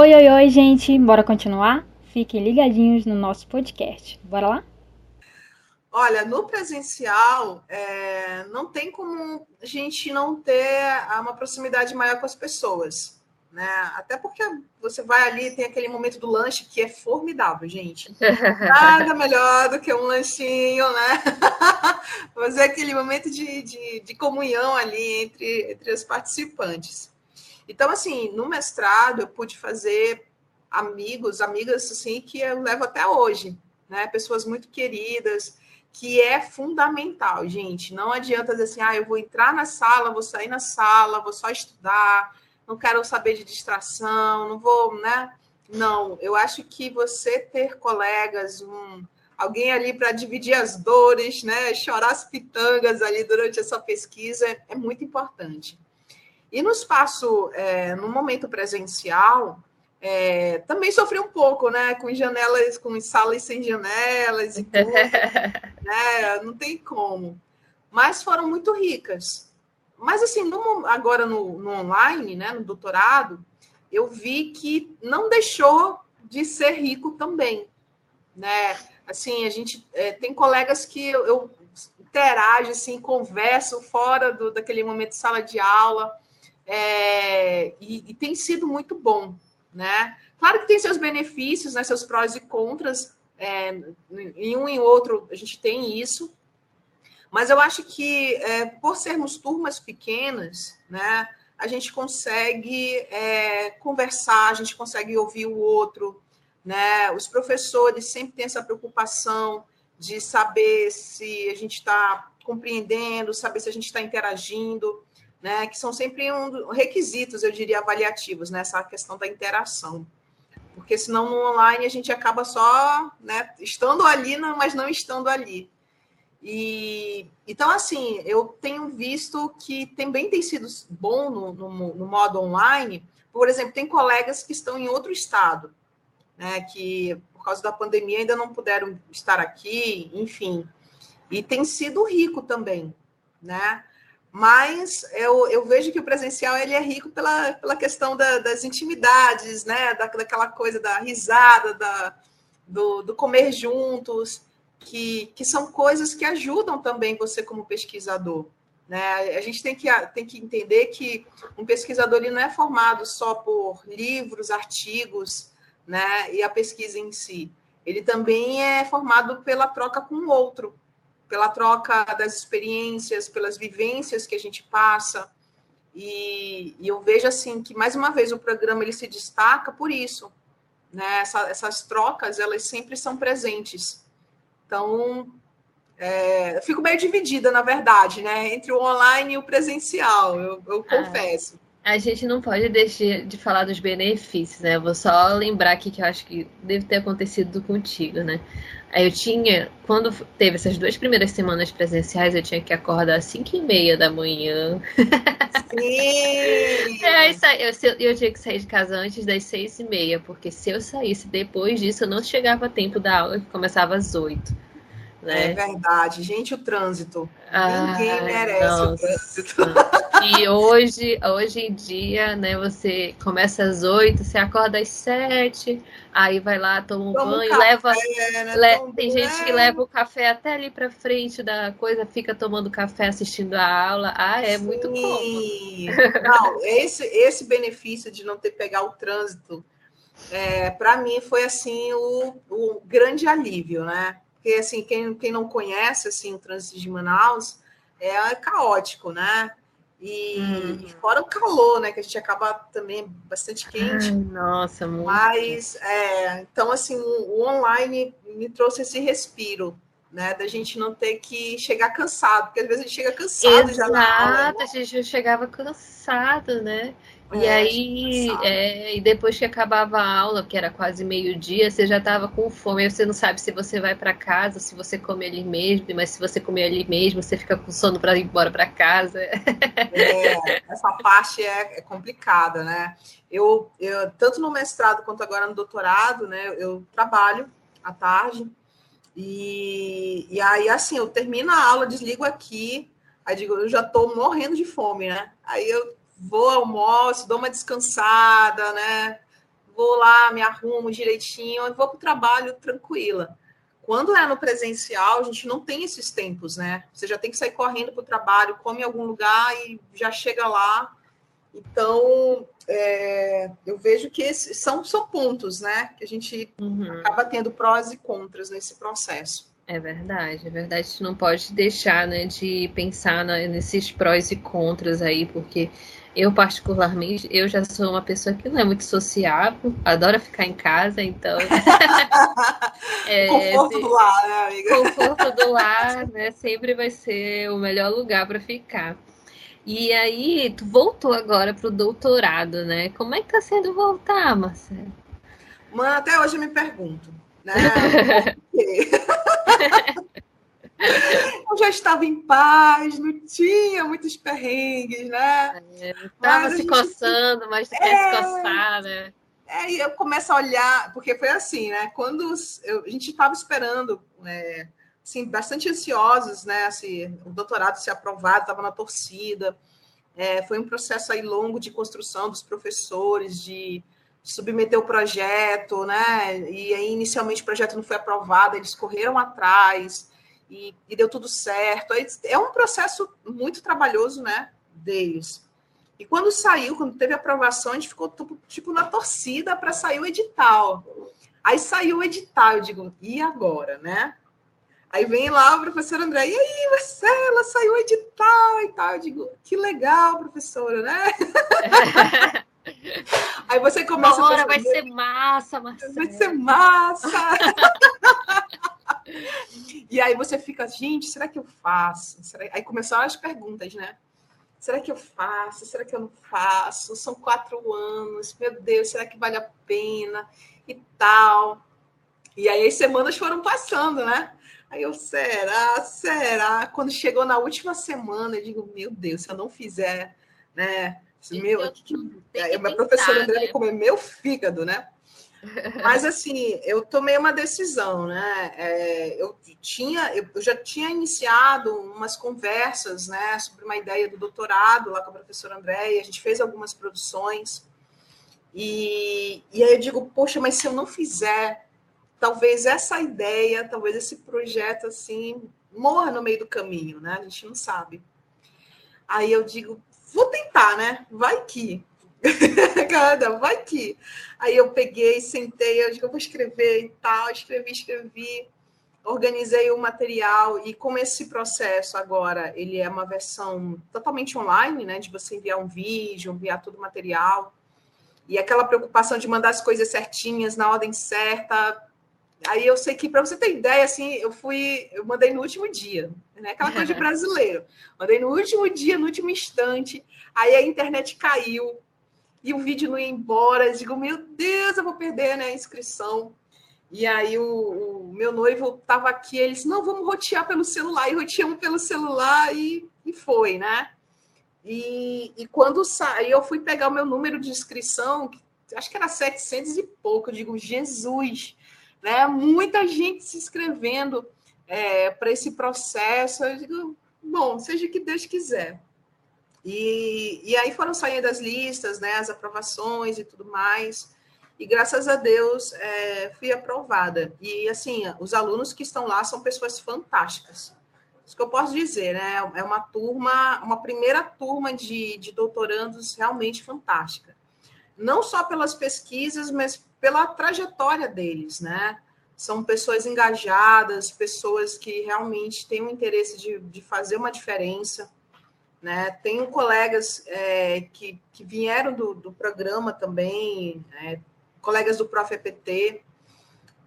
Oi, oi, oi, gente! Bora continuar? Fiquem ligadinhos no nosso podcast. Bora lá? Olha, no presencial, é, não tem como a gente não ter uma proximidade maior com as pessoas, né? Até porque você vai ali, tem aquele momento do lanche que é formidável, gente. Nada melhor do que um lanchinho, né? Fazer aquele momento de, de, de comunhão ali entre, entre os participantes. Então, assim, no mestrado eu pude fazer amigos, amigas assim que eu levo até hoje, né? Pessoas muito queridas, que é fundamental, gente. Não adianta dizer assim, ah, eu vou entrar na sala, vou sair na sala, vou só estudar, não quero saber de distração, não vou, né? Não, eu acho que você ter colegas, um, alguém ali para dividir as dores, né? Chorar as pitangas ali durante essa pesquisa é muito importante. E no espaço, é, no momento presencial, é, também sofri um pouco, né? Com janelas, com salas sem janelas e tudo, né? Não tem como. Mas foram muito ricas. Mas assim, no, agora no, no, online, né? No doutorado, eu vi que não deixou de ser rico também, né? Assim, a gente é, tem colegas que eu, eu interajo, assim, converso fora do, daquele momento de sala de aula é, e, e, tem sido muito bom, né? Claro que tem seus benefícios, né, seus prós e contras, é, em um e outro a gente tem isso, mas eu acho que é, por sermos turmas pequenas, né, a gente consegue é, conversar, a gente consegue ouvir o outro, né? Os professores sempre têm essa preocupação de saber se a gente está compreendendo, saber se a gente está interagindo né, que são sempre um requisitos, eu diria, avaliativos, nessa né, questão da interação. Porque senão no online a gente acaba só né, estando ali, mas não estando ali. E então, assim, eu tenho visto que também tem sido bom no, no, no modo online. Por exemplo, tem colegas que estão em outro estado, né, que por causa da pandemia ainda não puderam estar aqui, enfim. E tem sido rico também, né? Mas eu, eu vejo que o presencial ele é rico pela, pela questão da, das intimidades, né? Da, daquela coisa da risada, da, do, do comer juntos, que, que são coisas que ajudam também você como pesquisador. Né? A gente tem que, tem que entender que um pesquisador ele não é formado só por livros, artigos, né? e a pesquisa em si. Ele também é formado pela troca com o outro, pela troca das experiências, pelas vivências que a gente passa. E, e, eu vejo assim que mais uma vez o programa ele se destaca por isso, né? Essa, essas trocas elas sempre são presentes. Então é, eu fico meio dividida na verdade, né? Entre o online e o presencial. Eu, eu ah, confesso. A gente não pode deixar de falar dos benefícios, né? Eu vou só lembrar aqui que eu acho que deve ter acontecido contigo, né? Aí eu tinha, quando teve essas duas primeiras semanas presenciais, eu tinha que acordar às 5 e meia da manhã. Sim! é, eu, eu, tinha que sair de casa antes das seis e meia, porque se eu saísse depois disso, eu não chegava a tempo da aula, que começava às oito. Né? É verdade. Gente, o trânsito. Ninguém merece nossa. o trânsito. E hoje, hoje em dia, né, você começa às oito, você acorda às sete, aí vai lá, toma um toma banho, um leva. Né? Le, tem gente que leva o café até ali para frente da coisa, fica tomando café assistindo a aula. Ah, é Sim. muito bom. Não, esse, esse benefício de não ter que pegar o trânsito, é, para mim foi assim o, o grande alívio, né? Porque assim, quem, quem não conhece assim, o trânsito de Manaus é caótico, né? E, hum. e, fora o calor, né? Que a gente acaba também bastante quente. Ai, nossa, muito. Mas, é, então, assim, o, o, online me trouxe esse respiro, né? Da gente não ter que chegar cansado, porque às vezes a gente chega cansado Exato, já na aula. Né? a gente chegava cansado, né? E é, aí, é, e depois que acabava a aula, que era quase meio-dia, você já estava com fome. Aí você não sabe se você vai para casa, se você come ali mesmo, mas se você comer ali mesmo, você fica com sono para ir embora para casa. É, essa parte é, é, complicada, né? Eu, eu, tanto no mestrado quanto agora no doutorado, né? Eu trabalho à tarde. E, e aí, assim, eu termino a aula, desligo aqui, aí digo, eu já estou morrendo de fome, né? Aí eu vou, almoço, dou uma descansada, né? vou lá, me arrumo direitinho, eu vou para o trabalho tranquila. Quando é no presencial, a gente não tem esses tempos, né? Você já tem que sair correndo para o trabalho, come em algum lugar e já chega lá. Então, é, eu vejo que esses são, são pontos, né? Que a gente uhum. acaba tendo prós e contras nesse processo. É verdade, é verdade. A gente não pode deixar né, de pensar nesses prós e contras aí, porque eu, particularmente, eu já sou uma pessoa que não é muito sociável, adora ficar em casa, então. é, conforto do lar, né, amiga? Conforto do lar, né? Sempre vai ser o melhor lugar para ficar. E aí, tu voltou agora pro doutorado, né? Como é que tá sendo voltar, Marcelo? Mano, até hoje eu me pergunto, né? eu já estava em paz, não tinha muitos perrengues, né? É, tava se gente... coçando, mas tu é... quer se coçar, né? É, e eu começo a olhar, porque foi assim, né? Quando eu, a gente estava esperando, é, assim, bastante ansiosos, né? Assim, o doutorado ser aprovado, estava na torcida. É, foi um processo aí longo de construção dos professores, de submeter o projeto, né? E aí, inicialmente, o projeto não foi aprovado, eles correram atrás e, e deu tudo certo. É um processo muito trabalhoso, né, deles. E quando saiu, quando teve aprovação, a gente ficou tipo, na torcida para sair o edital. Aí saiu o edital, eu digo, e agora, né? Aí vem lá o professor André, e aí, Marcela, saiu edital e tal. Eu digo, que legal, professora, né? aí você começa hora a vai ser massa, Marcela. Vai ser massa. E aí você fica, gente, será que eu faço? Será... Aí começaram as perguntas, né? Será que eu faço? Será que eu não faço? São quatro anos, meu Deus, será que vale a pena? E tal. E aí as semanas foram passando, né? Aí eu, será? Será? Quando chegou na última semana, eu digo, meu Deus, se eu não fizer, né? Meu, a minha professora André né? comer meu fígado, né? Mas assim, eu tomei uma decisão, né? É, eu tinha, eu já tinha iniciado umas conversas, né, sobre uma ideia do doutorado lá com a professora Andréia. A gente fez algumas produções e, e aí eu digo, poxa, mas se eu não fizer, talvez essa ideia, talvez esse projeto assim morra no meio do caminho, né? A gente não sabe. Aí eu digo, vou tentar, né? Vai que. Cada, vai que. Aí eu peguei, sentei, eu digo, eu vou escrever e tal, escrevi, escrevi, organizei o material e como esse processo agora, ele é uma versão totalmente online, né, de você enviar um vídeo, enviar todo o material, e aquela preocupação de mandar as coisas certinhas, na ordem certa, aí eu sei que, para você ter ideia, assim, eu fui, eu mandei no último dia, né, aquela coisa de brasileiro, mandei no último dia, no último instante, aí a internet caiu, e o vídeo não ia embora. Eu digo, meu Deus, eu vou perder né, a inscrição. E aí o, o meu noivo estava aqui, ele disse, não, vamos rotear pelo celular. E roteamos pelo celular e, e foi, né? E, e quando saí, eu fui pegar o meu número de inscrição, acho que era 700 e pouco. Eu digo, Jesus, né? Muita gente se inscrevendo é, para esse processo. Eu digo, bom, seja o que Deus quiser. E, e aí foram saindo as listas, né, as aprovações e tudo mais. E graças a Deus é, fui aprovada. E assim, os alunos que estão lá são pessoas fantásticas. Isso que eu posso dizer, né? É uma turma, uma primeira turma de, de doutorandos realmente fantástica. Não só pelas pesquisas, mas pela trajetória deles, né? São pessoas engajadas, pessoas que realmente têm o interesse de, de fazer uma diferença. Né? Tenho colegas é, que, que vieram do, do programa também, é, colegas do Prof. EPT,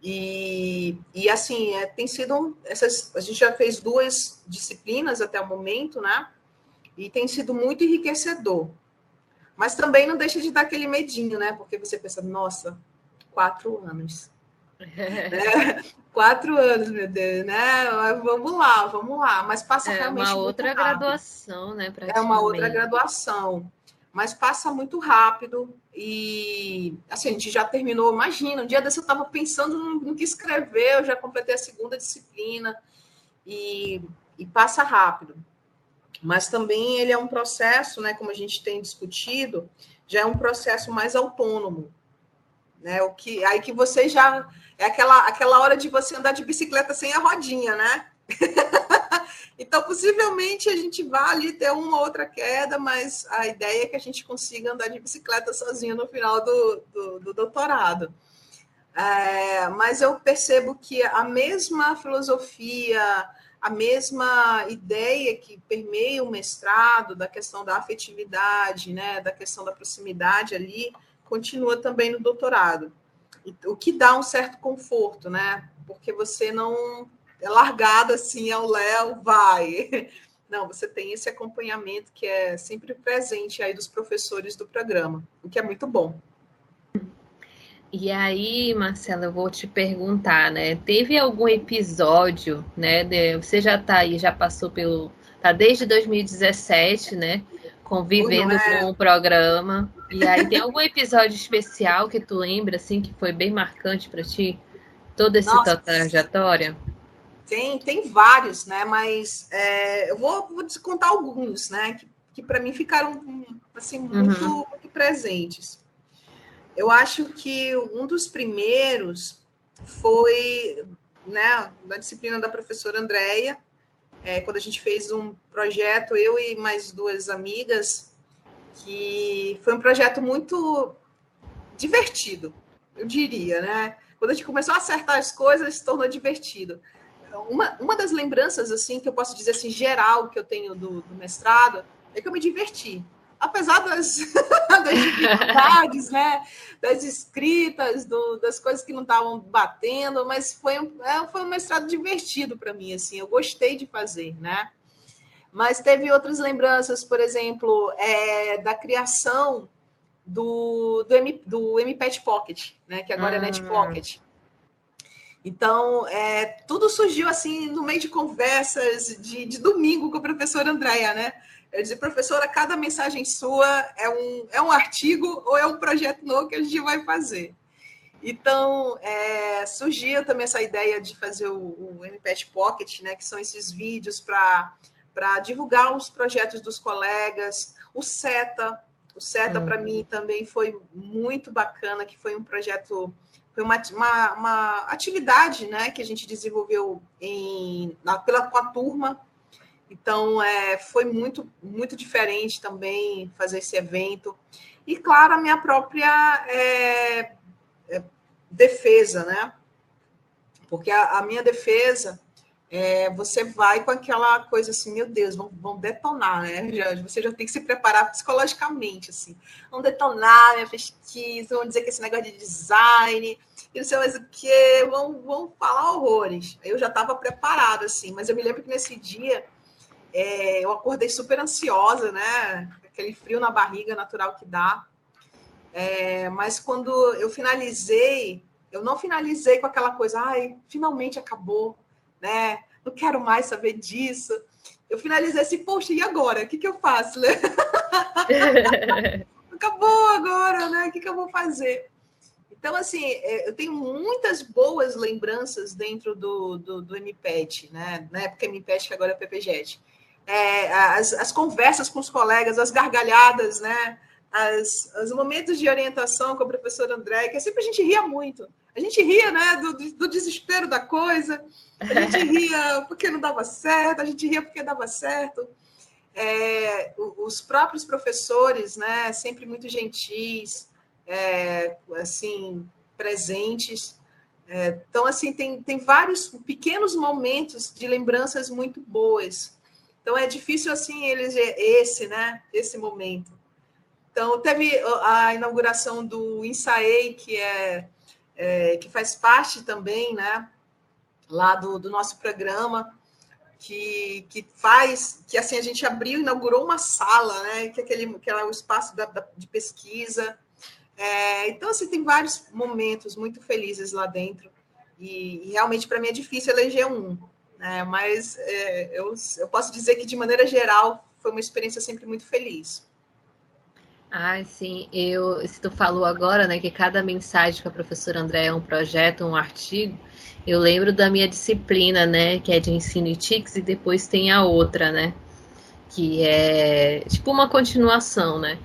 e, e assim, é, tem sido. Essas, a gente já fez duas disciplinas até o momento, né? E tem sido muito enriquecedor. Mas também não deixa de dar aquele medinho, né? Porque você pensa, nossa, quatro anos. É, quatro anos, meu Deus, né? Vamos lá, vamos lá. Mas passa é realmente. É uma outra rápido. graduação, né? É uma outra graduação. Mas passa muito rápido. E assim, a gente já terminou. Imagina, um dia desse eu estava pensando no, no, que escrever, eu já completei a segunda disciplina. E, e passa rápido. Mas também ele é um processo, né? Como a gente tem discutido, já é um processo mais autônomo né? O que aí que você já é aquela aquela hora de você andar de bicicleta sem a rodinha, né? então, possivelmente a gente vai ali ter uma outra queda, mas a ideia é que a gente consiga andar de bicicleta sozinho no final do, do, do doutorado. É, mas eu percebo que a mesma filosofia, a mesma ideia que permeia o mestrado, da questão da afetividade, né, da questão da proximidade ali, continua também no doutorado. O que dá um certo conforto, né? Porque você não é largado assim ao léu, vai. Não, você tem esse acompanhamento que é sempre presente aí dos professores do programa, o que é muito bom. E aí, Marcela, eu vou te perguntar, né? Teve algum episódio, né? De, você já está aí, já passou pelo. Tá desde 2017, né? Convivendo é. com o programa. E aí, tem algum episódio especial que tu lembra, assim, que foi bem marcante para ti? Toda essa trajetória? Tem, tem vários, né? Mas é, eu vou, vou contar alguns, né? Que, que para mim ficaram, assim, muito, uhum. muito presentes. Eu acho que um dos primeiros foi né, na disciplina da professora Andréia, é, quando a gente fez um projeto, eu e mais duas amigas, que foi um projeto muito divertido, eu diria, né? Quando a gente começou a acertar as coisas, se tornou divertido. Uma, uma das lembranças, assim, que eu posso dizer, assim, geral que eu tenho do, do mestrado, é que eu me diverti apesar das, das dificuldades, né, das escritas, do, das coisas que não estavam batendo, mas foi um, é, foi um mestrado divertido para mim, assim, eu gostei de fazer, né? Mas teve outras lembranças, por exemplo, é, da criação do, do, M, do MPET Pocket, né, que agora é ah. é Net Pocket. Então, é, tudo surgiu assim no meio de conversas de, de domingo com a professora Andréia, né? Eu disse, professora, cada mensagem sua é um, é um artigo ou é um projeto novo que a gente vai fazer. Então, é, surgiu também essa ideia de fazer o, o MPET Pocket, né, que são esses vídeos para divulgar os projetos dos colegas. O SETA, o SETA uhum. para mim também foi muito bacana, que foi um projeto, foi uma, uma, uma atividade né, que a gente desenvolveu em, na, pela, com a turma então, é, foi muito, muito diferente também fazer esse evento. E, claro, a minha própria é, é, defesa, né? Porque a, a minha defesa, é, você vai com aquela coisa assim, meu Deus, vão, vão detonar, né? Já, você já tem que se preparar psicologicamente, assim. Vão detonar minha pesquisa, vão dizer que esse negócio de design, e não sei mais o que, vão, vão falar horrores. Eu já estava preparada, assim, mas eu me lembro que nesse dia é, eu acordei super ansiosa, né? Aquele frio na barriga natural que dá. É, mas quando eu finalizei, eu não finalizei com aquela coisa, ai, finalmente acabou, né? Não quero mais saber disso. Eu finalizei assim, poxa, e agora? O que, que eu faço? Né? acabou agora, né? O que, que eu vou fazer? Então, assim, é, eu tenho muitas boas lembranças dentro do, do, do MPET, né? Na época MPET, que agora é PPJET é, as, as, conversas com os colegas, as gargalhadas, né? As, os momentos de orientação com a professora André, que sempre a gente ria muito. A gente ria, né, do, do desespero da coisa, a gente ria porque não dava certo, a gente ria porque dava certo. É, os próprios professores, né, sempre muito gentis, é, assim, presentes. É, então, assim, tem, tem vários pequenos momentos de lembranças muito boas então é difícil assim eleger esse, né? Esse momento. Então teve a inauguração do Insaei, que é, é, que faz parte também, né? Lá do, do nosso programa, que, que faz que assim a gente abriu, inaugurou uma sala, né? Que é aquele que é o espaço da, da, de pesquisa. É, então assim tem vários momentos muito felizes lá dentro e, e realmente para mim é difícil eleger um. É, mas é, eu, eu posso dizer que, de maneira geral, foi uma experiência sempre muito feliz. Ah, sim. Eu, se tu falou agora, né, que cada mensagem com a professora André é um projeto, um artigo, eu lembro da minha disciplina, né, que é de ensino e TICS, e depois tem a outra, né, que é tipo uma continuação, né.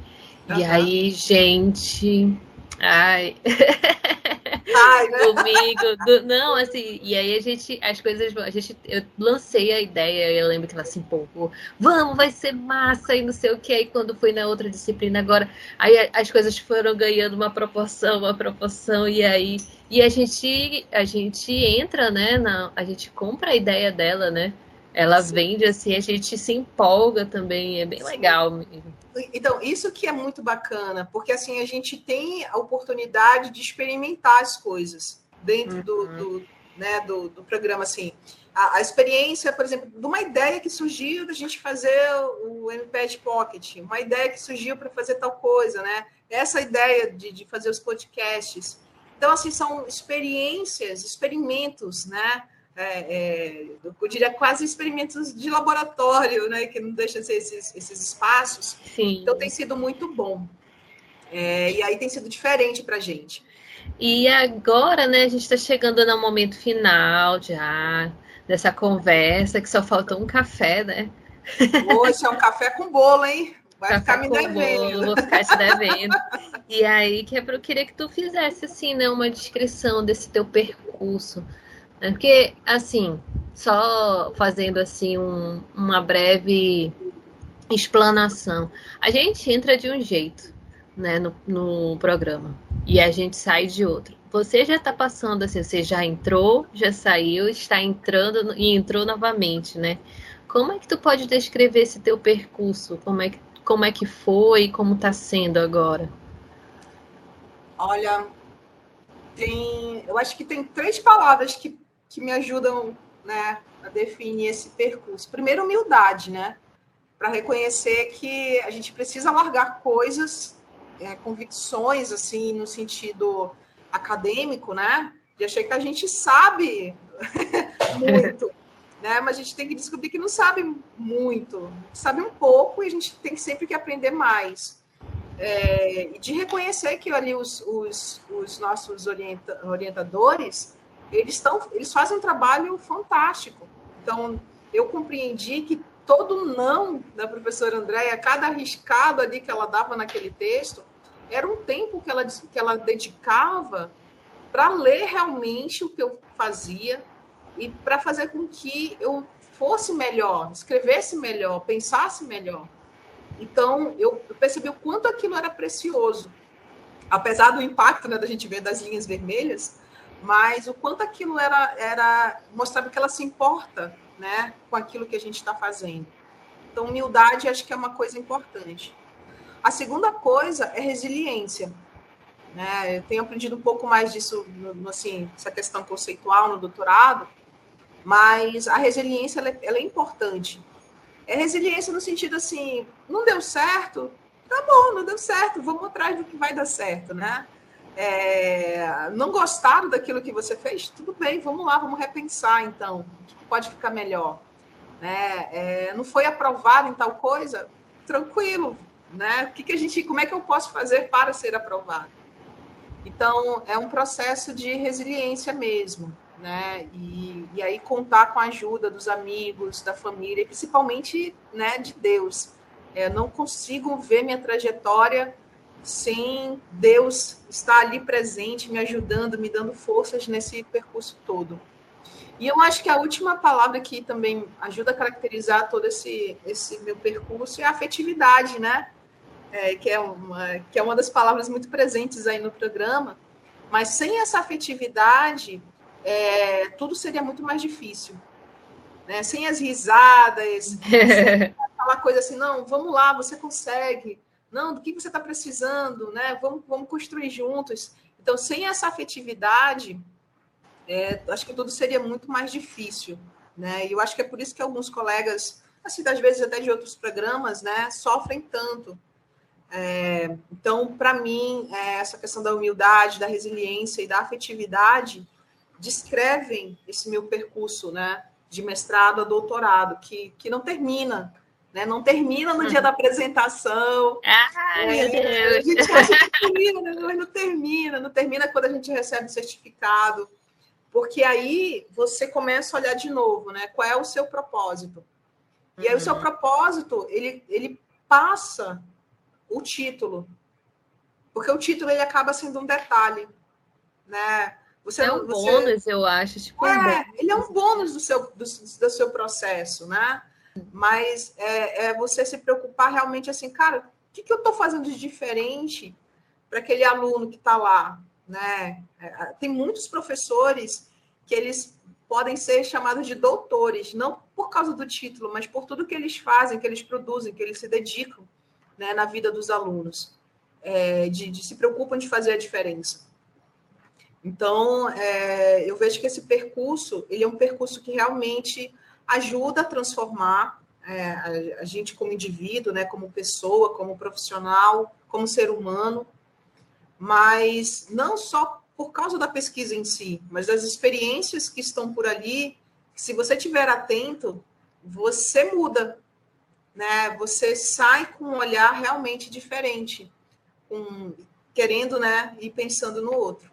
Uhum. E aí, gente, Ai. Ai né? Comigo. Do, não, assim, e aí a gente, as coisas, a gente, eu lancei a ideia, eu lembro que ela se empolgou, vamos, vai ser massa e não sei o que, aí quando foi na outra disciplina agora, aí as coisas foram ganhando uma proporção, uma proporção, e aí, e a gente, a gente entra, né, na, a gente compra a ideia dela, né, ela Sim. vende assim, a gente se empolga também, é bem legal mesmo. Então, isso que é muito bacana, porque assim a gente tem a oportunidade de experimentar as coisas dentro uhum. do, do, né, do, do, programa. Assim, a, a, experiência, por exemplo, de uma ideia que surgiu da gente fazer o MPEG Pocket, uma ideia que surgiu para fazer tal coisa, né? Essa ideia de, de fazer os podcasts. Então, assim, são experiências, experimentos, né? É, é, eu diria quase experimentos de laboratório, né, que não deixa de ser esses, esses espaços. Sim. Então tem sido muito bom. É, e aí tem sido diferente para a gente. E agora, né, a gente está chegando no momento final já dessa conversa, que só faltou um café, né? Poxa, é um café com bolo, hein? Vai café ficar me devendo. Bolo, vou ficar te devendo. e aí, que eu queria que tu fizesse, assim, né, uma descrição desse teu percurso é porque, assim, só fazendo assim um, uma breve explanação. A gente entra de um jeito né, no, no programa e a gente sai de outro. Você já está passando assim, você já entrou, já saiu, está entrando e entrou novamente, né? Como é que tu pode descrever esse teu percurso? Como é que, como é que foi? Como está sendo agora? Olha, tem, eu acho que tem três palavras que que me ajudam né, a definir esse percurso. Primeiro, humildade, né? Para reconhecer que a gente precisa largar coisas, é, convicções, assim, no sentido acadêmico, né? De achar que a gente sabe muito, né? Mas a gente tem que descobrir que não sabe muito, sabe um pouco e a gente tem sempre que aprender mais. É, e de reconhecer que ali os, os, os nossos orienta, orientadores eles estão, eles fazem um trabalho fantástico. Então, eu compreendi que todo não da professora Andréia, cada arriscado ali que ela dava naquele texto, era um tempo que ela, que ela dedicava para ler realmente o que eu fazia e para fazer com que eu fosse melhor, escrevesse melhor, pensasse melhor. Então, eu percebi o quanto aquilo era precioso. Apesar do impacto né, da gente ver das linhas vermelhas, mas o quanto aquilo era, era mostrava que ela se importa né, com aquilo que a gente está fazendo. Então, humildade acho que é uma coisa importante. A segunda coisa é resiliência. Né? Eu tenho aprendido um pouco mais disso, no, assim, essa questão conceitual no doutorado, mas a resiliência ela é, ela é importante. É resiliência no sentido assim, não deu certo, tá bom, não deu certo, vamos atrás do que vai dar certo, né? É, não gostaram daquilo que você fez, tudo bem, vamos lá, vamos repensar então, o que pode ficar melhor. Né? É, não foi aprovado em tal coisa, tranquilo, né? O que, que a gente, como é que eu posso fazer para ser aprovado? Então é um processo de resiliência mesmo, né? E, e aí contar com a ajuda dos amigos, da família, e principalmente, né, de Deus. É, não consigo ver minha trajetória sem Deus estar ali presente, me ajudando, me dando forças nesse percurso todo. E eu acho que a última palavra que também ajuda a caracterizar todo esse, esse meu percurso é a afetividade, né? É, que, é uma, que é uma das palavras muito presentes aí no programa. Mas sem essa afetividade, é, tudo seria muito mais difícil. Né? Sem as risadas, sem aquela coisa assim, não, vamos lá, você consegue. Não, do que você está precisando, né? Vamos, vamos construir juntos. Então, sem essa afetividade, é, acho que tudo seria muito mais difícil, né? E eu acho que é por isso que alguns colegas, assim, às vezes até de outros programas, né, sofrem tanto. É, então, para mim, é, essa questão da humildade, da resiliência e da afetividade descrevem esse meu percurso, né, de mestrado a doutorado, que, que não termina, né? Não termina no dia da apresentação. Ah, é, meu Deus. A gente acha que termina, mas não termina. Não termina quando a gente recebe o certificado. Porque aí você começa a olhar de novo, né? Qual é o seu propósito? E aí o seu uhum. propósito, ele, ele passa o título. Porque o título ele acaba sendo um detalhe, né? Você é um você... bônus, eu acho. Tipo, é, ele é um bônus do seu, do, do seu processo, né? Mas é, é, você se preocupar realmente assim, cara, o que, que eu estou fazendo de diferente para aquele aluno que está lá, né? É, tem muitos professores que eles podem ser chamados de doutores, não por causa do título, mas por tudo que eles fazem, que eles produzem, que eles se dedicam né, na vida dos alunos, é, de, de, se preocupam de fazer a diferença. Então, é, eu vejo que esse percurso, ele é um percurso que realmente ajuda a transformar é, a, gente como indivíduo, né, como pessoa, como profissional, como ser humano, mas não só por causa da pesquisa em si, mas das experiências que estão por ali. Se você estiver atento, você muda, né? Você sai com um olhar realmente diferente, com, querendo, né, ir pensando no outro.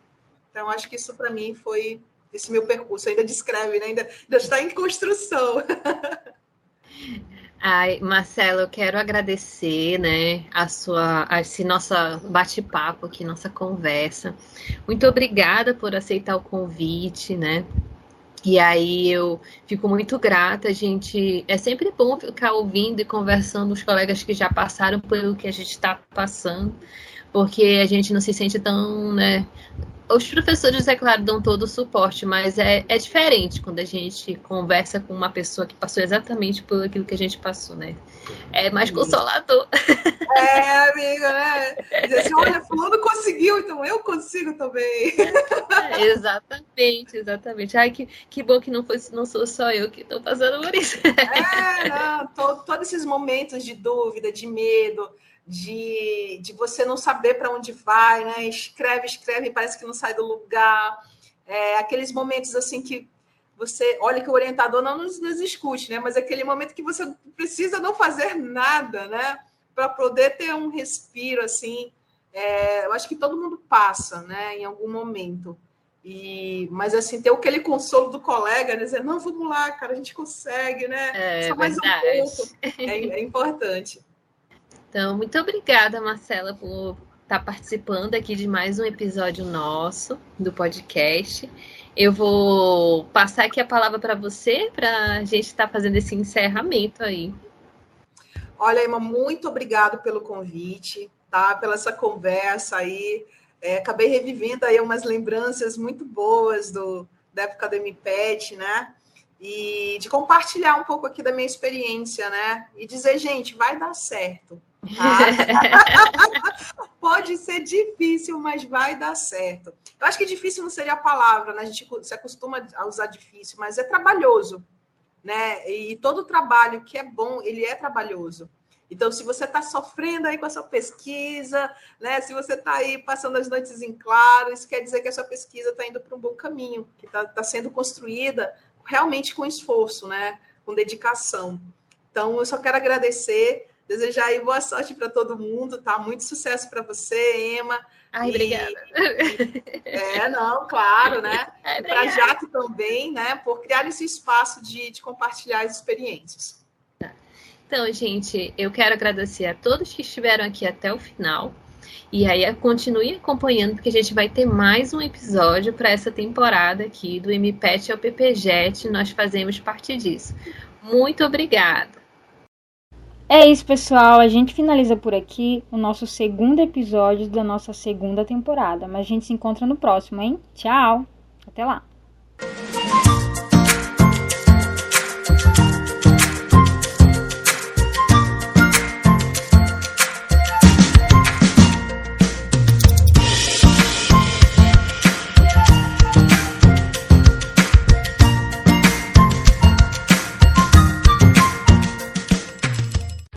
Então, acho que isso para mim foi esse meu percurso. Ainda descreve, né? ainda, ainda está em construção. Ai, Marcelo, eu quero agradecer, né, a sua, a esse nosso bate-papo aqui, nossa conversa. Muito obrigada por aceitar o convite, né? E aí eu fico muito grata, a gente. É sempre bom ficar ouvindo e conversando os colegas que já passaram pelo que a gente está passando, porque a gente não se sente tão, né, os professores, é claro, dão todo o suporte, mas é, é diferente quando a gente conversa com uma pessoa que passou exatamente por aquilo que a gente passou, né? É mais consolador. É, amiga, né? Dizer assim, olha, fulano conseguiu, então eu consigo também. É, exatamente, exatamente. Ai, que, que bom que não, foi, não sou só eu que estou passando por isso. É, não, to, todos esses momentos de dúvida, de medo, de, de você não saber para onde vai, né? Escreve, escreve, parece que não sai do lugar. É, aqueles momentos assim que você olha que o orientador não nos, nos escute, né? Mas aquele momento que você precisa não fazer nada, né? Para poder ter um respiro assim. É, eu acho que todo mundo passa, né? Em algum momento. E, mas assim, ter aquele consolo do colega, né? Dizer, não, vamos lá, cara, a gente consegue, né? É, Só mais verdade. um pouco. É, é importante. Então, muito obrigada, Marcela, por estar participando aqui de mais um episódio nosso do podcast. Eu vou passar aqui a palavra para você, para a gente estar tá fazendo esse encerramento aí. Olha, Emma, muito obrigado pelo convite, tá? Pela essa conversa aí. É, acabei revivendo aí umas lembranças muito boas do, da época do MPET, né? E de compartilhar um pouco aqui da minha experiência, né? E dizer, gente, vai dar certo. Pode ser difícil, mas vai dar certo. Eu acho que difícil não seria a palavra, né? A gente se acostuma a usar difícil, mas é trabalhoso, né? E todo trabalho que é bom, ele é trabalhoso. Então, se você está sofrendo aí com a sua pesquisa, né? Se você está aí passando as noites em claro, isso quer dizer que a sua pesquisa está indo para um bom caminho, que está tá sendo construída realmente com esforço, né? Com dedicação. Então, eu só quero agradecer Desejar aí boa sorte para todo mundo, tá? Muito sucesso para você, Emma. Ai, e... obrigada. É, não, claro, né? para Jaque também, né? Por criar esse espaço de, de compartilhar as experiências. Tá. Então, gente, eu quero agradecer a todos que estiveram aqui até o final. E aí, continue acompanhando, porque a gente vai ter mais um episódio para essa temporada aqui do MPET ao PPJET. Nós fazemos parte disso. Muito obrigada. É isso, pessoal. A gente finaliza por aqui o nosso segundo episódio da nossa segunda temporada. Mas a gente se encontra no próximo, hein? Tchau! Até lá!